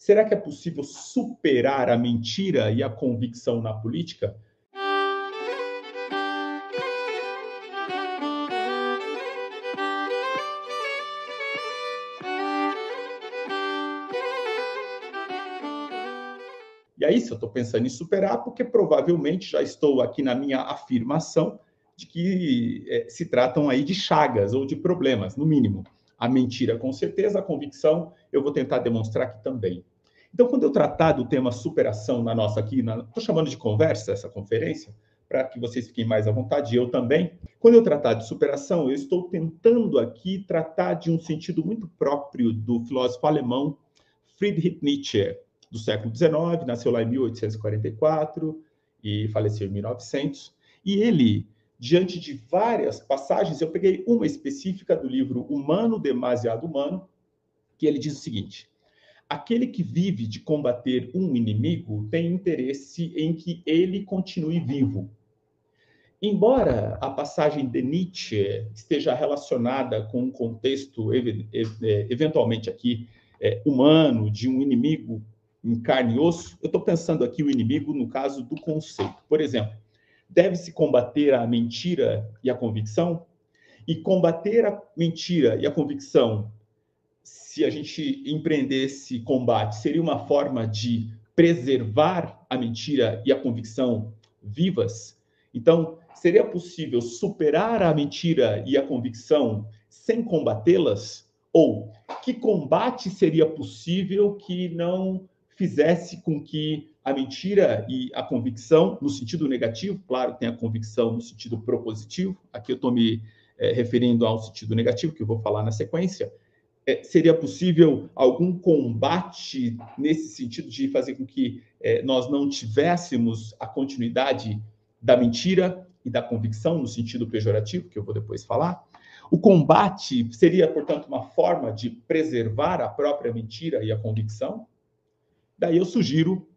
Será que é possível superar a mentira e a convicção na política? E aí, se eu estou pensando em superar, porque provavelmente já estou aqui na minha afirmação de que é, se tratam aí de chagas ou de problemas, no mínimo. A mentira, com certeza, a convicção, eu vou tentar demonstrar aqui também. Então, quando eu tratar do tema superação na nossa aqui, estou chamando de conversa essa conferência, para que vocês fiquem mais à vontade, eu também. Quando eu tratar de superação, eu estou tentando aqui tratar de um sentido muito próprio do filósofo alemão Friedrich Nietzsche, do século XIX, nasceu lá em 1844 e faleceu em 1900. E ele, diante de várias passagens, eu peguei uma específica do livro Humano Demasiado Humano, que ele diz o seguinte: aquele que vive de combater um inimigo tem interesse em que ele continue vivo. Embora a passagem de Nietzsche esteja relacionada com um contexto, é, eventualmente aqui, é, humano, de um inimigo em carne e osso, eu estou pensando aqui o inimigo no caso do conceito. Por exemplo, deve-se combater a mentira e a convicção? E combater a mentira e a convicção se a gente empreender esse combate, seria uma forma de preservar a mentira e a convicção vivas? Então, seria possível superar a mentira e a convicção sem combatê-las? Ou que combate seria possível que não fizesse com que a mentira e a convicção, no sentido negativo, claro, tem a convicção no sentido propositivo, aqui eu estou me é, referindo ao sentido negativo, que eu vou falar na sequência, seria possível algum combate nesse sentido de fazer com que é, nós não tivéssemos a continuidade da mentira e da convicção, no sentido pejorativo, que eu vou depois falar? O combate seria, portanto, uma forma de preservar a própria mentira e a convicção? Daí eu sugiro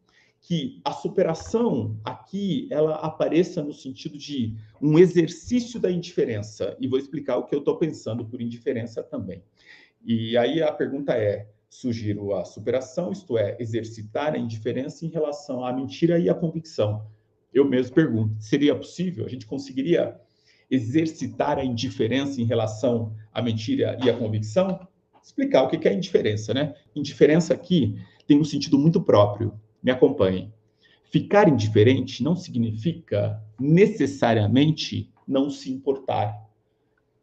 que a superação aqui ela apareça no sentido de um exercício da indiferença e vou explicar o que eu estou pensando por indiferença também. E aí a pergunta é: sugiro a superação, isto é, exercitar a indiferença em relação à mentira e à convicção. Eu mesmo pergunto: seria possível? A gente conseguiria exercitar a indiferença em relação à mentira e à convicção? Explicar o que é indiferença, né? Indiferença aqui tem um sentido muito próprio. Me acompanhem. Ficar indiferente não significa necessariamente não se importar.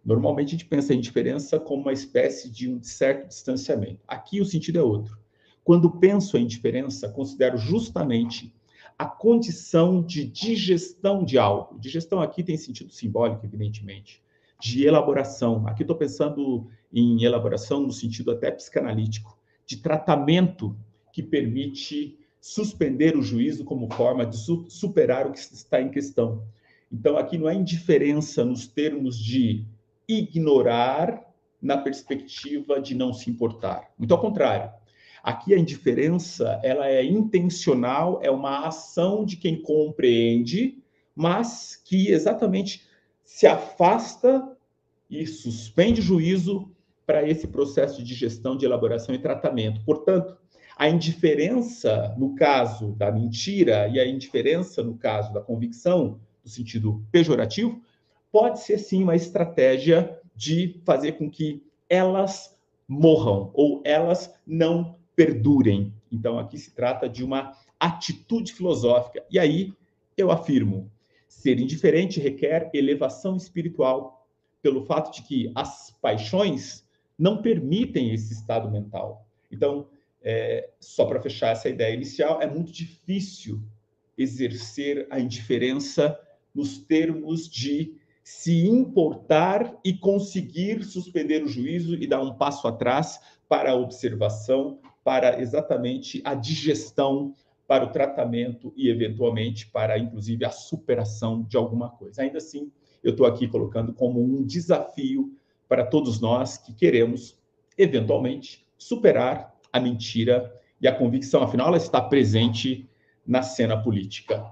Normalmente a gente pensa em indiferença como uma espécie de um certo distanciamento. Aqui o sentido é outro. Quando penso em indiferença, considero justamente a condição de digestão de algo. Digestão aqui tem sentido simbólico, evidentemente, de elaboração. Aqui estou pensando em elaboração no sentido até psicanalítico, de tratamento que permite suspender o juízo como forma de su superar o que está em questão. Então, aqui não é indiferença nos termos de ignorar na perspectiva de não se importar. Muito ao contrário. Aqui a indiferença, ela é intencional, é uma ação de quem compreende, mas que exatamente se afasta e suspende juízo para esse processo de gestão, de elaboração e tratamento. Portanto, a indiferença no caso da mentira e a indiferença no caso da convicção, no sentido pejorativo, pode ser sim uma estratégia de fazer com que elas morram ou elas não perdurem. Então, aqui se trata de uma atitude filosófica. E aí eu afirmo: ser indiferente requer elevação espiritual, pelo fato de que as paixões não permitem esse estado mental. Então, é, só para fechar essa ideia inicial, é muito difícil exercer a indiferença nos termos de se importar e conseguir suspender o juízo e dar um passo atrás para a observação, para exatamente a digestão, para o tratamento e, eventualmente, para, inclusive, a superação de alguma coisa. Ainda assim, eu estou aqui colocando como um desafio para todos nós que queremos, eventualmente, superar a mentira e a convicção. Afinal, ela está presente na cena política.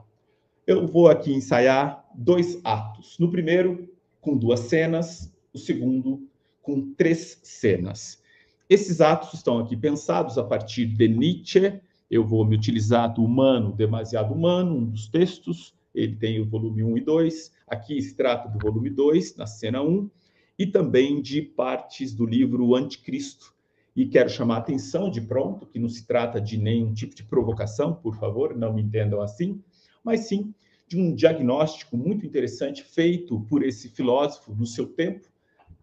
Eu vou aqui ensaiar dois atos. No primeiro, com duas cenas, o segundo, com três cenas. Esses atos estão aqui pensados a partir de Nietzsche. Eu vou me utilizar do humano, demasiado humano, um dos textos. Ele tem o volume 1 e 2. Aqui se trata do volume 2, na cena 1, e também de partes do livro Anticristo. E quero chamar a atenção de pronto que não se trata de nenhum tipo de provocação, por favor, não me entendam assim, mas sim de um diagnóstico muito interessante feito por esse filósofo no seu tempo,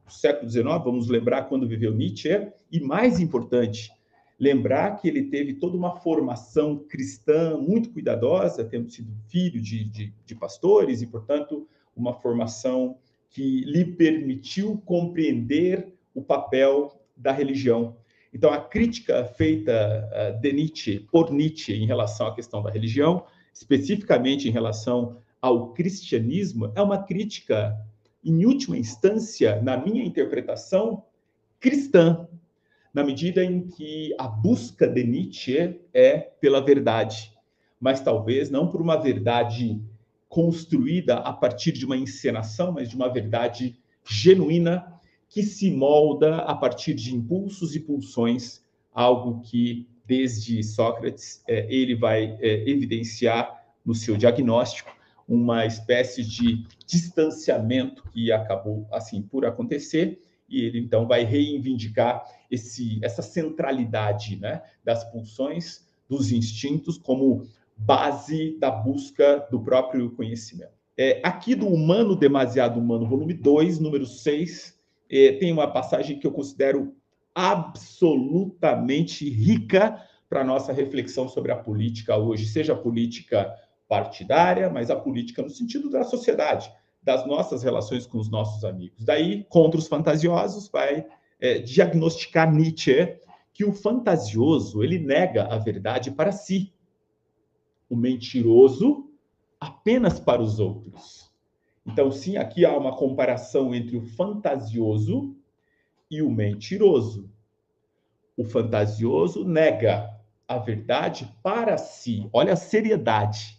do século XIX, vamos lembrar quando viveu Nietzsche, e mais importante, lembrar que ele teve toda uma formação cristã muito cuidadosa, tendo sido filho de, de, de pastores, e, portanto, uma formação que lhe permitiu compreender o papel da religião. Então, a crítica feita uh, de Nietzsche, por Nietzsche, em relação à questão da religião, especificamente em relação ao cristianismo, é uma crítica em última instância, na minha interpretação, cristã, na medida em que a busca de Nietzsche é pela verdade, mas talvez não por uma verdade construída a partir de uma encenação, mas de uma verdade genuína que se molda a partir de impulsos e pulsões, algo que desde Sócrates é, ele vai é, evidenciar no seu diagnóstico uma espécie de distanciamento que acabou assim por acontecer e ele então vai reivindicar esse, essa centralidade né, das pulsões, dos instintos como base da busca do próprio conhecimento. É, aqui do Humano Demasiado Humano, volume 2, número 6, é, tem uma passagem que eu considero absolutamente rica para nossa reflexão sobre a política hoje, seja a política partidária, mas a política no sentido da sociedade, das nossas relações com os nossos amigos. Daí, contra os fantasiosos, vai é, diagnosticar Nietzsche que o fantasioso ele nega a verdade para si, o mentiroso apenas para os outros. Então, sim, aqui há uma comparação entre o fantasioso e o mentiroso. O fantasioso nega a verdade para si. Olha a seriedade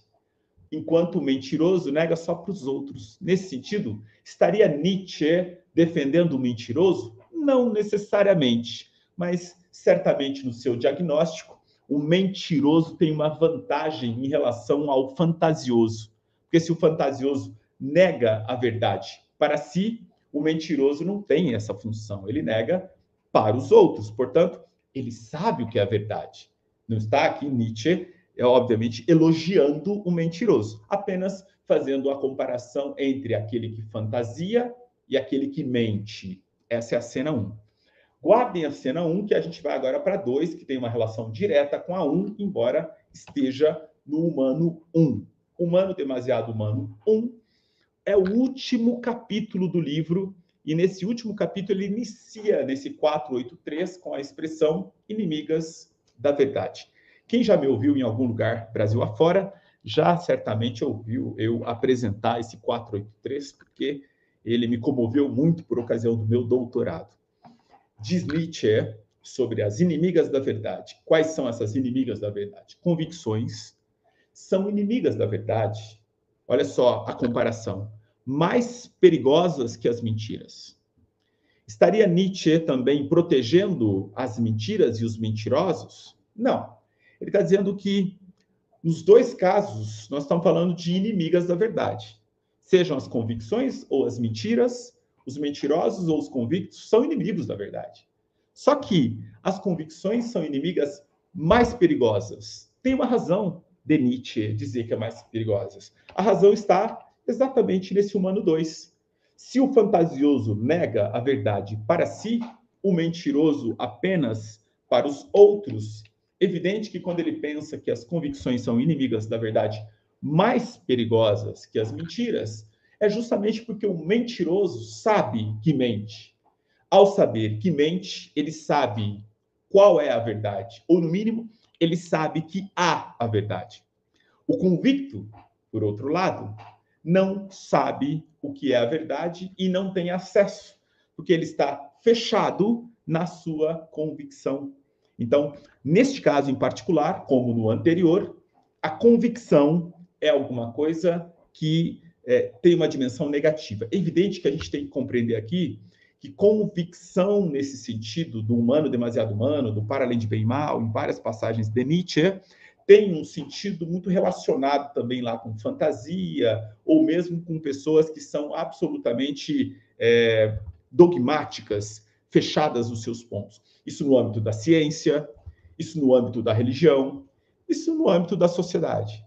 enquanto o mentiroso nega só para os outros. Nesse sentido, estaria Nietzsche defendendo o mentiroso? Não necessariamente, mas certamente no seu diagnóstico, o mentiroso tem uma vantagem em relação ao fantasioso. Porque se o fantasioso nega a verdade para si, o mentiroso não tem essa função, ele nega para os outros. Portanto, ele sabe o que é a verdade. Não está aqui Nietzsche é obviamente elogiando o mentiroso, apenas fazendo a comparação entre aquele que fantasia e aquele que mente. Essa é a cena 1. Guardem a cena 1, que a gente vai agora para 2, que tem uma relação direta com a 1, embora esteja no humano 1. Humano demasiado humano 1 é o último capítulo do livro, e nesse último capítulo ele inicia nesse 483 com a expressão inimigas da verdade. Quem já me ouviu em algum lugar, Brasil afora, já certamente ouviu eu apresentar esse 483, porque ele me comoveu muito por ocasião do meu doutorado. Diz Nietzsche sobre as inimigas da verdade. Quais são essas inimigas da verdade? Convicções são inimigas da verdade. Olha só a comparação. Mais perigosas que as mentiras. Estaria Nietzsche também protegendo as mentiras e os mentirosos? Não. Ele está dizendo que, nos dois casos, nós estamos falando de inimigas da verdade. Sejam as convicções ou as mentiras, os mentirosos ou os convictos são inimigos da verdade. Só que as convicções são inimigas mais perigosas. Tem uma razão de Nietzsche dizer que é mais perigosas. A razão está exatamente nesse humano 2. Se o fantasioso nega a verdade para si, o mentiroso apenas para os outros, Evidente que quando ele pensa que as convicções são inimigas da verdade mais perigosas que as mentiras, é justamente porque o mentiroso sabe que mente. Ao saber que mente, ele sabe qual é a verdade, ou no mínimo, ele sabe que há a verdade. O convicto, por outro lado, não sabe o que é a verdade e não tem acesso, porque ele está fechado na sua convicção então, neste caso em particular, como no anterior, a convicção é alguma coisa que é, tem uma dimensão negativa. É evidente que a gente tem que compreender aqui que convicção nesse sentido do humano demasiado humano, do para além de bem e mal, em várias passagens de Nietzsche, tem um sentido muito relacionado também lá com fantasia, ou mesmo com pessoas que são absolutamente é, dogmáticas, fechadas nos seus pontos. Isso no âmbito da ciência, isso no âmbito da religião, isso no âmbito da sociedade.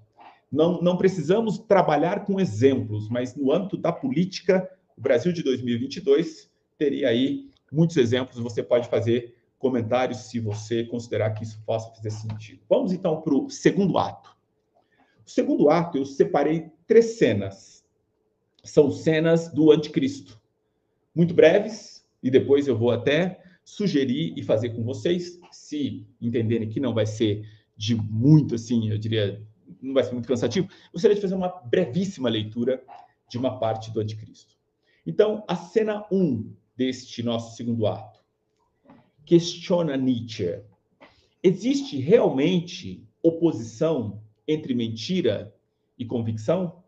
Não, não precisamos trabalhar com exemplos, mas no âmbito da política, o Brasil de 2022 teria aí muitos exemplos. Você pode fazer comentários se você considerar que isso possa fazer sentido. Vamos então para o segundo ato. O segundo ato, eu separei três cenas. São cenas do anticristo. Muito breves, e depois eu vou até sugerir e fazer com vocês, se entenderem que não vai ser de muito, assim, eu diria, não vai ser muito cansativo, gostaria de fazer uma brevíssima leitura de uma parte do anticristo. Então, a cena 1 um deste nosso segundo ato questiona Nietzsche. Existe realmente oposição entre mentira e convicção?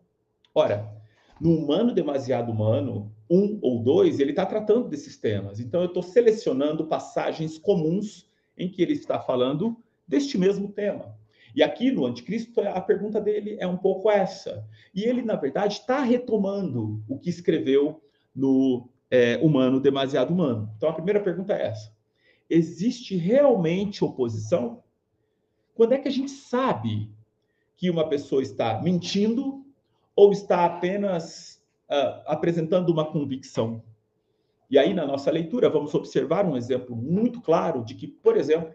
Ora, no humano demasiado humano, um ou dois, ele está tratando desses temas. Então, eu estou selecionando passagens comuns em que ele está falando deste mesmo tema. E aqui no Anticristo, a pergunta dele é um pouco essa. E ele, na verdade, está retomando o que escreveu no é, Humano Demasiado Humano. Então, a primeira pergunta é essa existe realmente oposição? Quando é que a gente sabe que uma pessoa está mentindo ou está apenas uh, apresentando uma convicção? E aí, na nossa leitura, vamos observar um exemplo muito claro de que, por exemplo,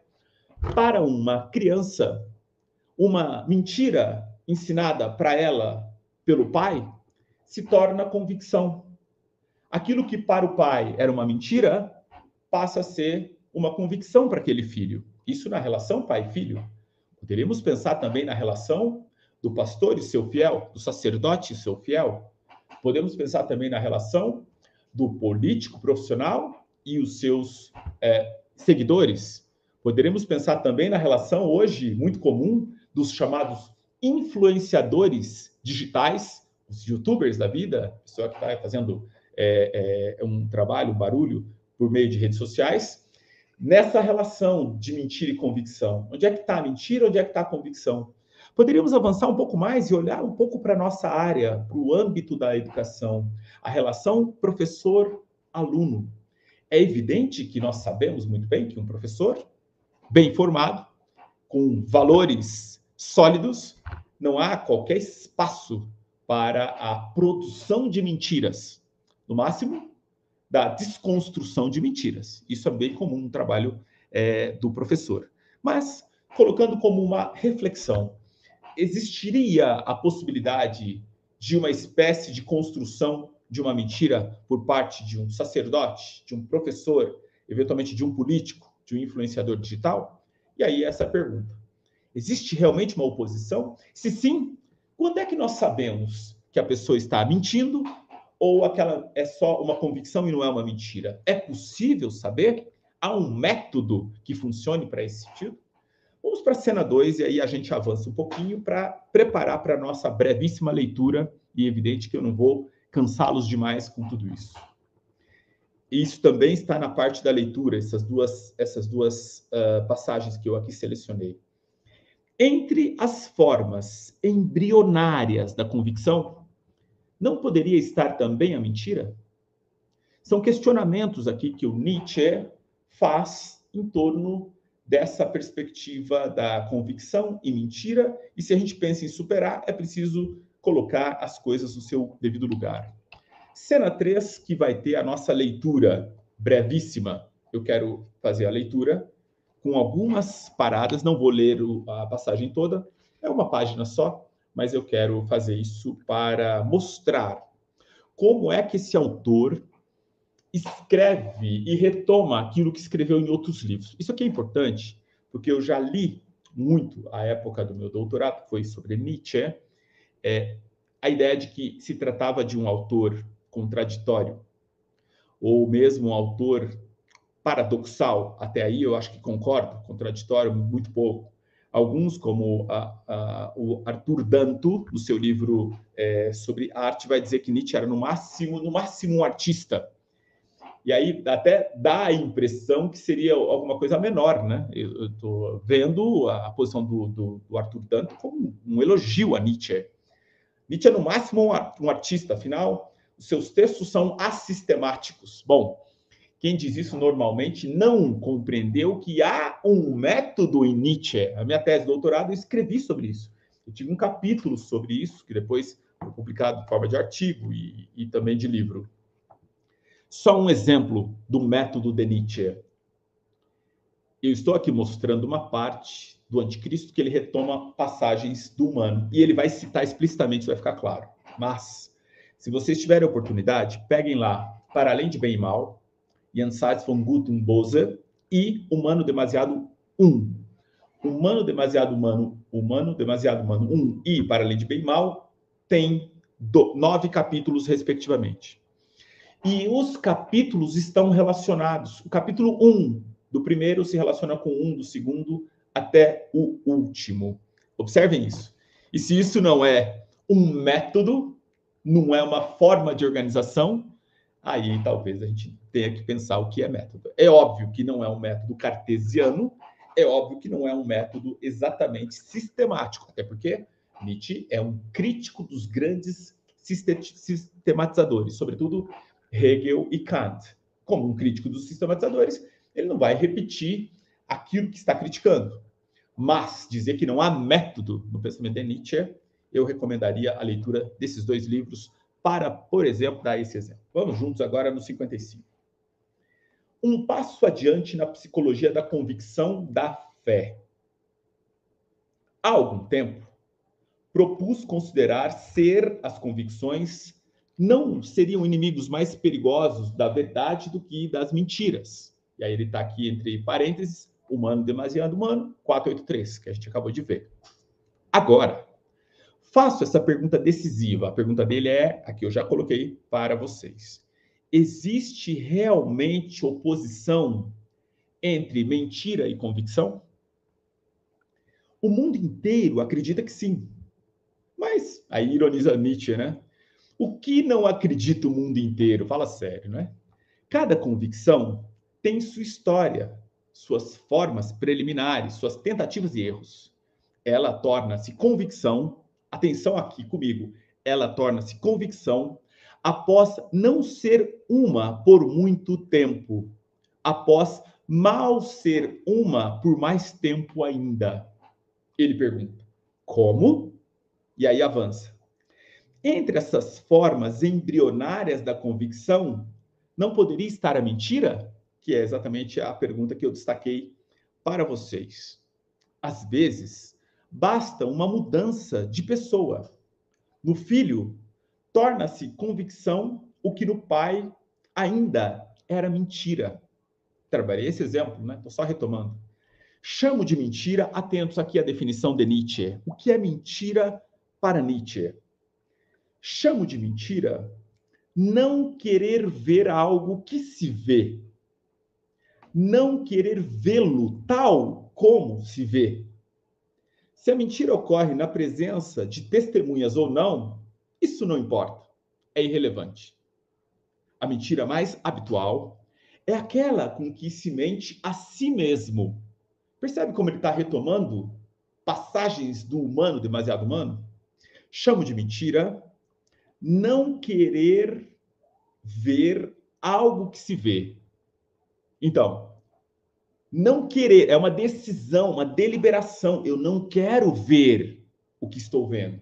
para uma criança, uma mentira ensinada para ela pelo pai se torna convicção. Aquilo que para o pai era uma mentira passa a ser uma convicção para aquele filho. Isso na relação pai-filho. Poderíamos pensar também na relação do pastor e seu fiel, do sacerdote e seu fiel. Podemos pensar também na relação do político profissional e os seus é, seguidores. Poderemos pensar também na relação hoje muito comum dos chamados influenciadores digitais, os youtubers da vida, pessoa que está fazendo é, é, um trabalho, um barulho por meio de redes sociais, nessa relação de mentira e convicção. Onde é que está a mentira, onde é que está a convicção? Poderíamos avançar um pouco mais e olhar um pouco para a nossa área, para o âmbito da educação, a relação professor-aluno. É evidente que nós sabemos muito bem que um professor bem formado, com valores sólidos, não há qualquer espaço para a produção de mentiras. No máximo, da desconstrução de mentiras. Isso é bem comum no trabalho é, do professor. Mas, colocando como uma reflexão, existiria a possibilidade de uma espécie de construção de uma mentira por parte de um sacerdote, de um professor, eventualmente de um político, de um influenciador digital? E aí essa pergunta. Existe realmente uma oposição? Se sim, quando é que nós sabemos que a pessoa está mentindo ou aquela é só uma convicção e não é uma mentira? É possível saber? Há um método que funcione para esse sentido? Vamos para a cena 2 e aí a gente avança um pouquinho para preparar para a nossa brevíssima leitura, e evidente que eu não vou cansá-los demais com tudo isso. Isso também está na parte da leitura, essas duas, essas duas uh, passagens que eu aqui selecionei. Entre as formas embrionárias da convicção, não poderia estar também a mentira? São questionamentos aqui que o Nietzsche faz em torno dessa perspectiva da convicção e mentira, e se a gente pensa em superar, é preciso colocar as coisas no seu devido lugar. Cena 3, que vai ter a nossa leitura brevíssima. Eu quero fazer a leitura com algumas paradas, não vou ler a passagem toda, é uma página só, mas eu quero fazer isso para mostrar como é que esse autor escreve e retoma aquilo que escreveu em outros livros. Isso aqui é importante, porque eu já li muito a época do meu doutorado, que foi sobre Nietzsche, é, a ideia de que se tratava de um autor contraditório, ou mesmo um autor paradoxal. Até aí eu acho que concordo, contraditório muito pouco. Alguns, como a, a, o Arthur Danto, no seu livro é, sobre arte, vai dizer que Nietzsche era no máximo, no máximo um artista. E aí até dá a impressão que seria alguma coisa menor, né? Eu estou vendo a, posição do, do, do, Arthur Danto como um elogio a Nietzsche. Nietzsche é, no máximo, um, um artista, afinal, os seus textos são assistemáticos. Bom, quem diz isso normalmente não compreendeu que há um método em Nietzsche. A minha tese de doutorado eu escrevi sobre isso. Eu tive um capítulo sobre isso, que depois foi publicado em forma de artigo e, e também de livro. Só um exemplo do método de Nietzsche. Eu estou aqui mostrando uma parte do Anticristo que ele retoma passagens do humano. E ele vai citar explicitamente, isso vai ficar claro. Mas, se vocês tiverem oportunidade, peguem lá Para Além de Bem e Mal, Jenseits von Gut und Böse e Humano Demasiado 1. Humano Demasiado Humano, Humano Demasiado Humano 1 e Para Além de Bem e Mal tem do, nove capítulos, respectivamente. E os capítulos estão relacionados. O capítulo 1 do primeiro se relaciona com 1 do segundo até o último. Observem isso. E se isso não é um método, não é uma forma de organização, aí talvez a gente tenha que pensar o que é método. É óbvio que não é um método cartesiano, é óbvio que não é um método exatamente sistemático, até porque Nietzsche é um crítico dos grandes sistematizadores, sobretudo Hegel e Kant. Como um crítico dos sistematizadores, ele não vai repetir aquilo que está criticando. Mas dizer que não há método no pensamento de Nietzsche, eu recomendaria a leitura desses dois livros para, por exemplo, dar esse exemplo. Vamos juntos agora no 55. Um passo adiante na psicologia da convicção da fé. Há algum tempo, propus considerar ser as convicções não seriam inimigos mais perigosos da verdade do que das mentiras. E aí ele está aqui entre parênteses, humano demasiado humano, 483, que a gente acabou de ver. Agora, faço essa pergunta decisiva. A pergunta dele é a que eu já coloquei para vocês. Existe realmente oposição entre mentira e convicção? O mundo inteiro acredita que sim. Mas aí ironiza Nietzsche, né? O que não acredita o mundo inteiro? Fala sério, né? Cada convicção tem sua história, suas formas preliminares, suas tentativas e erros. Ela torna-se convicção atenção aqui comigo, ela torna-se convicção após não ser uma por muito tempo, após mal ser uma por mais tempo ainda. Ele pergunta: como? E aí avança. Entre essas formas embrionárias da convicção, não poderia estar a mentira? Que é exatamente a pergunta que eu destaquei para vocês. Às vezes, basta uma mudança de pessoa. No filho, torna-se convicção o que no pai ainda era mentira. Trabalhei esse exemplo, né? Estou só retomando. Chamo de mentira, atentos aqui à definição de Nietzsche. O que é mentira para Nietzsche? Chamo de mentira não querer ver algo que se vê, não querer vê-lo tal como se vê. Se a mentira ocorre na presença de testemunhas ou não, isso não importa, é irrelevante. A mentira mais habitual é aquela com que se mente a si mesmo. Percebe como ele está retomando passagens do humano, demasiado humano? Chamo de mentira não querer ver algo que se vê. Então, não querer, é uma decisão, uma deliberação. Eu não quero ver o que estou vendo.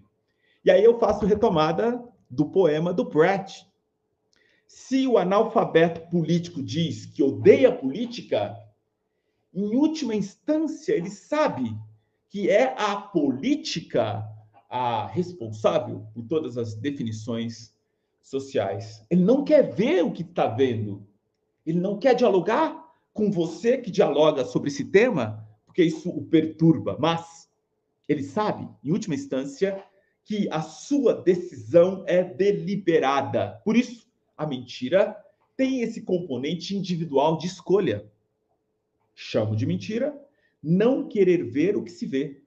E aí eu faço retomada do poema do Pratt. Se o analfabeto político diz que odeia política, em última instância ele sabe que é a política a responsável por todas as definições sociais. Ele não quer ver o que está vendo. Ele não quer dialogar com você que dialoga sobre esse tema, porque isso o perturba, mas ele sabe, em última instância, que a sua decisão é deliberada. Por isso, a mentira tem esse componente individual de escolha. Chamo de mentira não querer ver o que se vê,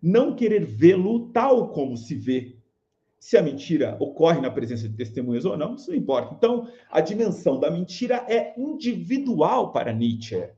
não querer vê-lo tal como se vê, Se a mentira ocorre na presença de testemunhas ou não, isso não importa. Então, a dimensão da mentira é individual para Nietzsche.